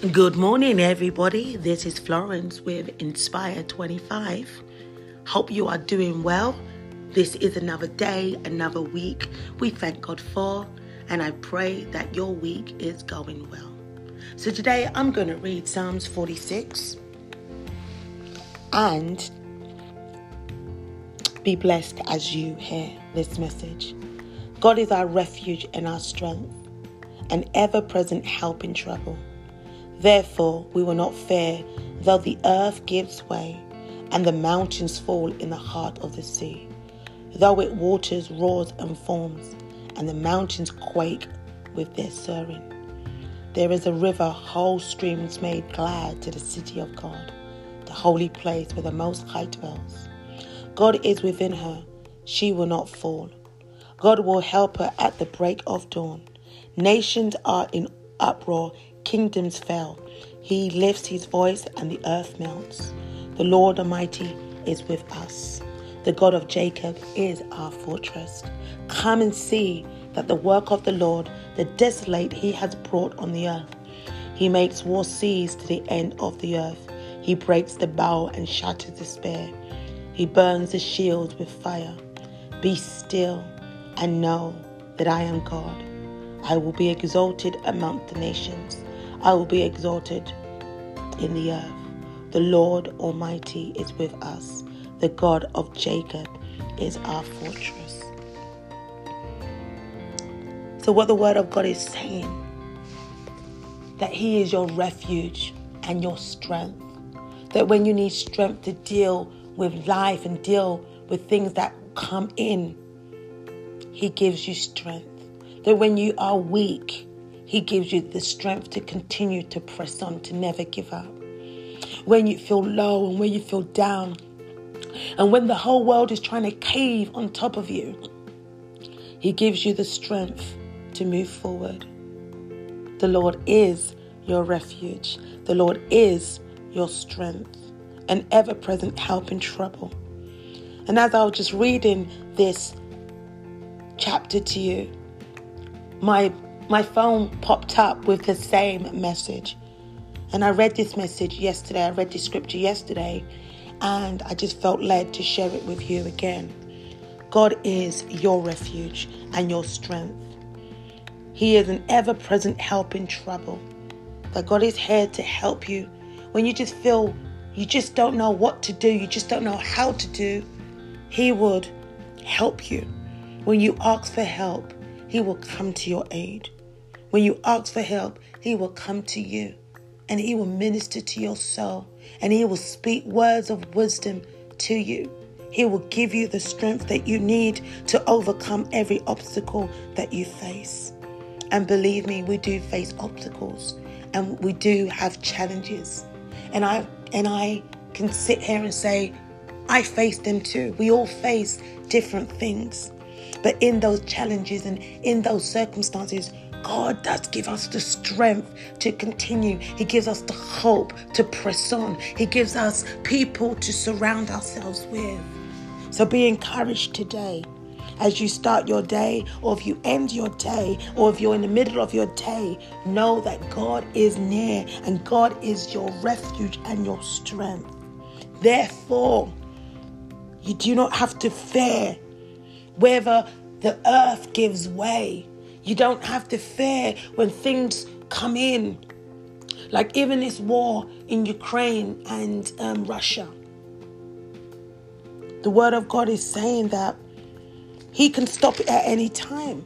Good morning, everybody. This is Florence with Inspire 25. Hope you are doing well. This is another day, another week we thank God for, and I pray that your week is going well. So today I'm going to read Psalms 46 and be blessed as you hear this message. God is our refuge and our strength, an ever present help in trouble. Therefore, we will not fear, though the earth gives way and the mountains fall in the heart of the sea, though it waters, roars, and foams, and the mountains quake with their surging. There is a river, whole streams made glad to the city of God, the holy place where the Most High dwells. God is within her, she will not fall. God will help her at the break of dawn. Nations are in uproar kingdoms fell. He lifts his voice and the earth melts. The Lord Almighty is with us. The God of Jacob is our fortress. Come and see that the work of the Lord, the desolate he has brought on the earth. He makes war cease to the end of the earth. He breaks the bow and shatters the spear. He burns the shields with fire. Be still and know that I am God. I will be exalted among the nations. I will be exalted in the earth. The Lord Almighty is with us. The God of Jacob is our fortress. So, what the Word of God is saying, that He is your refuge and your strength. That when you need strength to deal with life and deal with things that come in, He gives you strength. That when you are weak, he gives you the strength to continue to press on, to never give up. When you feel low and when you feel down, and when the whole world is trying to cave on top of you, He gives you the strength to move forward. The Lord is your refuge, the Lord is your strength, an ever present help in trouble. And as I was just reading this chapter to you, my my phone popped up with the same message. And I read this message yesterday, I read this scripture yesterday, and I just felt led to share it with you again. God is your refuge and your strength. He is an ever present help in trouble. That God is here to help you when you just feel you just don't know what to do, you just don't know how to do. He would help you. When you ask for help, He will come to your aid. When you ask for help, He will come to you and He will minister to your soul and He will speak words of wisdom to you. He will give you the strength that you need to overcome every obstacle that you face. And believe me, we do face obstacles and we do have challenges. And I and I can sit here and say, I face them too. We all face different things. But in those challenges and in those circumstances, God does give us the strength to continue. He gives us the hope to press on. He gives us people to surround ourselves with. So be encouraged today as you start your day, or if you end your day, or if you're in the middle of your day, know that God is near and God is your refuge and your strength. Therefore, you do not have to fear whether the earth gives way you don't have to fear when things come in. Like even this war in Ukraine and um, Russia. The Word of God is saying that He can stop it at any time.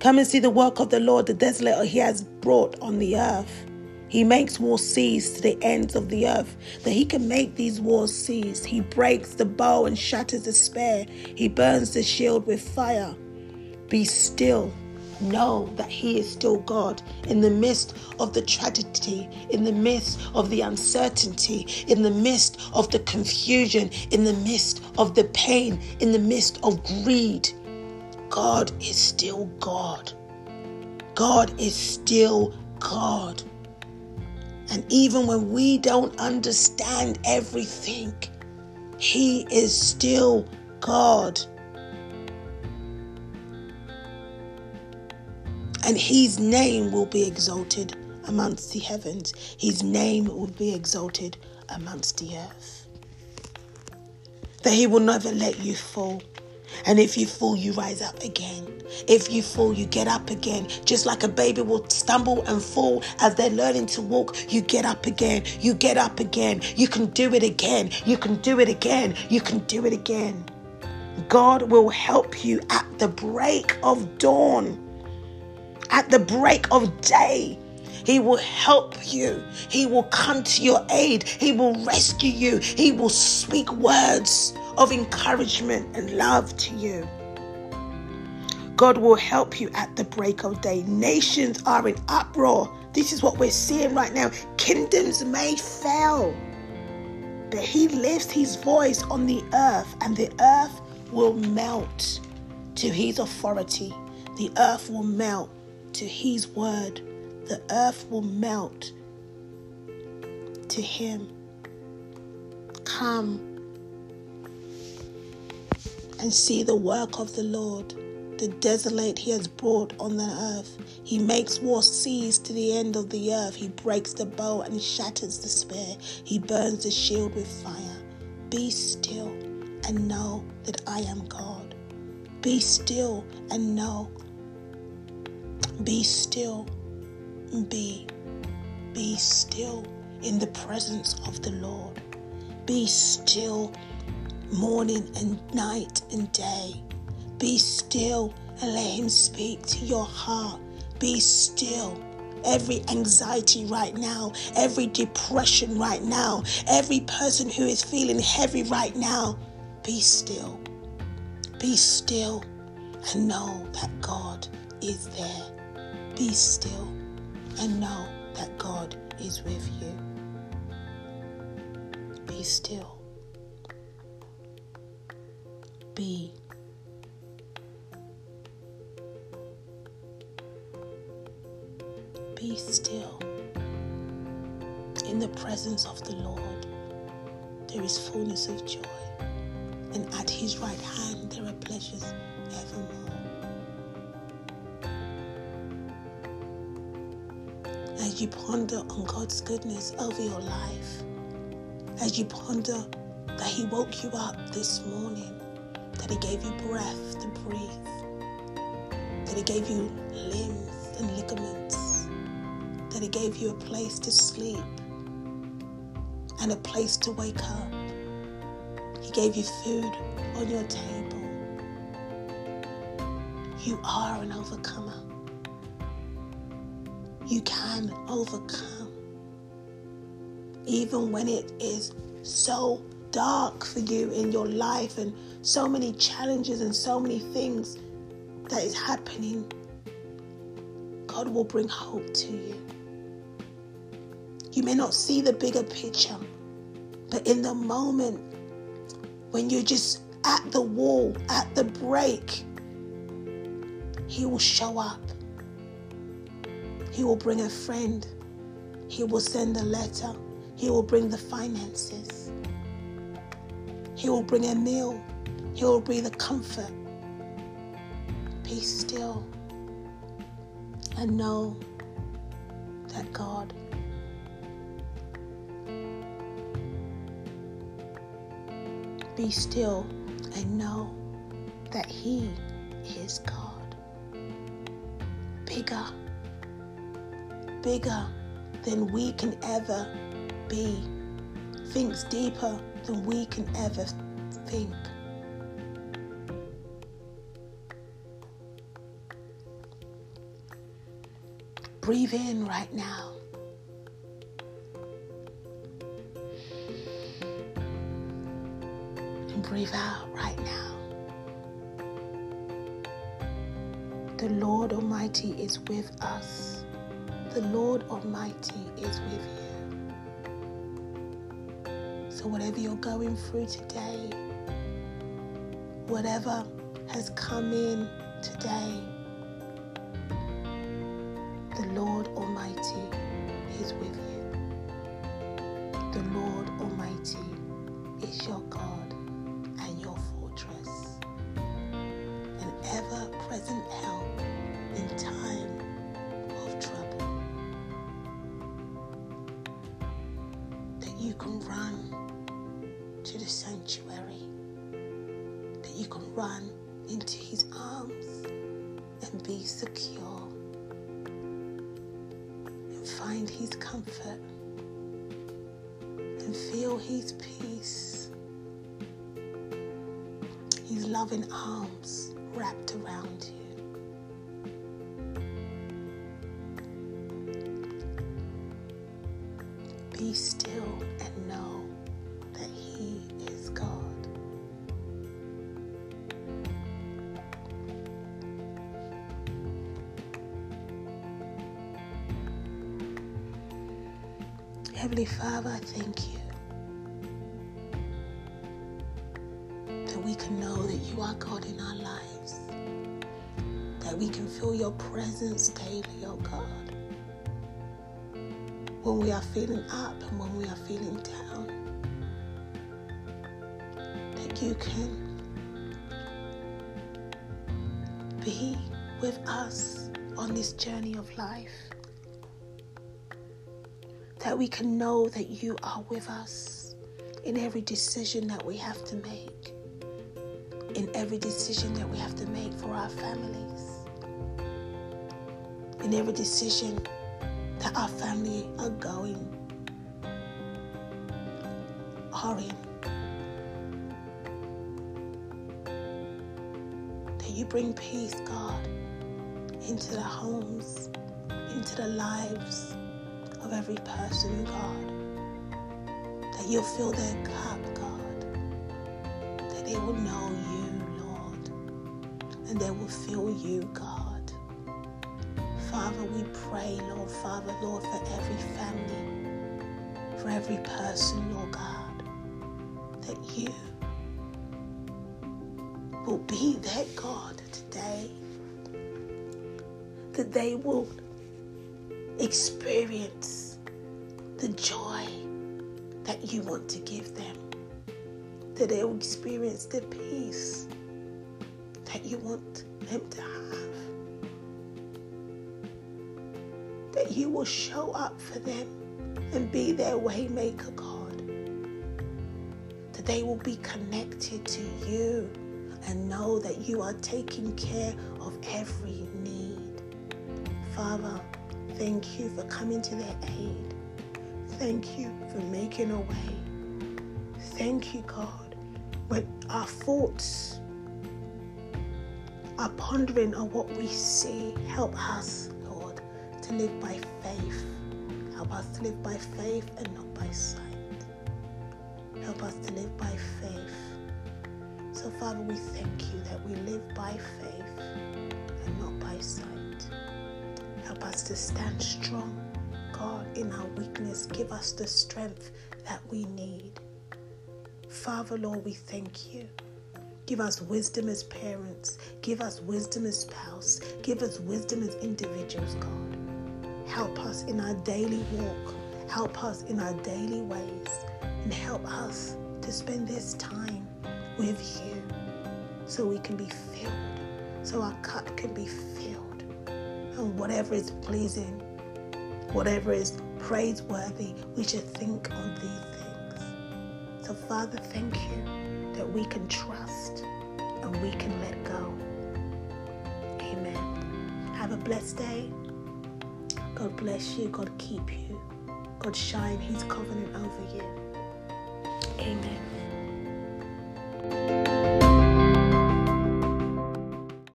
Come and see the work of the Lord, the desolate He has brought on the earth. He makes war cease to the ends of the earth, that he can make these wars cease. He breaks the bow and shatters the spear. He burns the shield with fire. Be still. Know that He is still God in the midst of the tragedy, in the midst of the uncertainty, in the midst of the confusion, in the midst of the pain, in the midst of greed. God is still God. God is still God. And even when we don't understand everything, He is still God. And his name will be exalted amongst the heavens. His name will be exalted amongst the earth. That he will never let you fall. And if you fall, you rise up again. If you fall, you get up again. Just like a baby will stumble and fall as they're learning to walk, you get up again. You get up again. You can do it again. You can do it again. You can do it again. God will help you at the break of dawn, at the break of day. He will help you. He will come to your aid. He will rescue you. He will speak words of encouragement and love to you. God will help you at the break of day. Nations are in uproar. This is what we're seeing right now. Kingdoms may fail, but He lifts His voice on the earth, and the earth will melt to His authority. The earth will melt to His word. The earth will melt to Him. Come and see the work of the Lord, the desolate he has brought on the earth. He makes war cease to the end of the earth. He breaks the bow and shatters the spear. He burns the shield with fire. Be still and know that I am God. Be still and know. Be still. Be. Be still in the presence of the Lord. Be still morning and night and day. Be still and let Him speak to your heart. Be still. Every anxiety right now, every depression right now, every person who is feeling heavy right now, be still. Be still and know that God is there. Be still and know that God is with you. Be still. be. Be still. In the presence of the Lord, there is fullness of joy, and at his right hand there are pleasures evermore. As you ponder on God's goodness over your life, as you ponder that He woke you up this morning, that He gave you breath to breathe, that He gave you limbs and ligaments, that He gave you a place to sleep and a place to wake up. He gave you food on your table. You are an overcomer. You can overcome. Even when it is so dark for you in your life and so many challenges and so many things that is happening, God will bring hope to you. You may not see the bigger picture, but in the moment when you're just at the wall, at the break, He will show up. He will bring a friend. He will send a letter. He will bring the finances. He will bring a meal. He will bring the comfort. Be still and know that God be still and know that He is God. Bigger, bigger than we can ever be. Thinks deeper than we can ever think. Breathe in right now. And breathe out right now. The Lord Almighty is with us. The Lord Almighty is with you. So, whatever you're going through today, whatever has come in today, the Lord Almighty is with you. The Lord Almighty is your God and your fortress, run into his arms and be secure and find his comfort and feel his peace, his loving arms wrapped around you. Heavenly Father, I thank you that we can know that you are God in our lives, that we can feel your presence daily, oh God when we are feeling up and when we are feeling down. That you can be with us on this journey of life. That we can know that you are with us in every decision that we have to make, in every decision that we have to make for our families, in every decision that our family are going are in. That you bring peace, God, into the homes, into the lives of every person, God. That you'll fill their cup, God. That they will know you, Lord. And they will feel you, God. Father, we pray, Lord, Father, Lord, for every family, for every person, Lord God, that you will be that God today, that they will experience the joy that you want to give them, that they will experience the peace that you want them to have. that you will show up for them and be their waymaker, God. That they will be connected to you and know that you are taking care of every need. Father, thank you for coming to their aid. Thank you for making a way. Thank you, God, when our thoughts are pondering on what we see, help us Lord, to live by faith. Help us to live by faith and not by sight. Help us to live by faith. So, Father, we thank you that we live by faith and not by sight. Us to stand strong, God, in our weakness. Give us the strength that we need. Father, Lord, we thank you. Give us wisdom as parents. Give us wisdom as spouse. Give us wisdom as individuals, God. Help us in our daily walk. Help us in our daily ways. And help us to spend this time with you so we can be filled, so our cup can be filled. And whatever is pleasing, whatever is praiseworthy, we should think on these things. So, Father, thank you that we can trust and we can let go. Amen. Have a blessed day. God bless you. God keep you. God shine his covenant over you. Amen.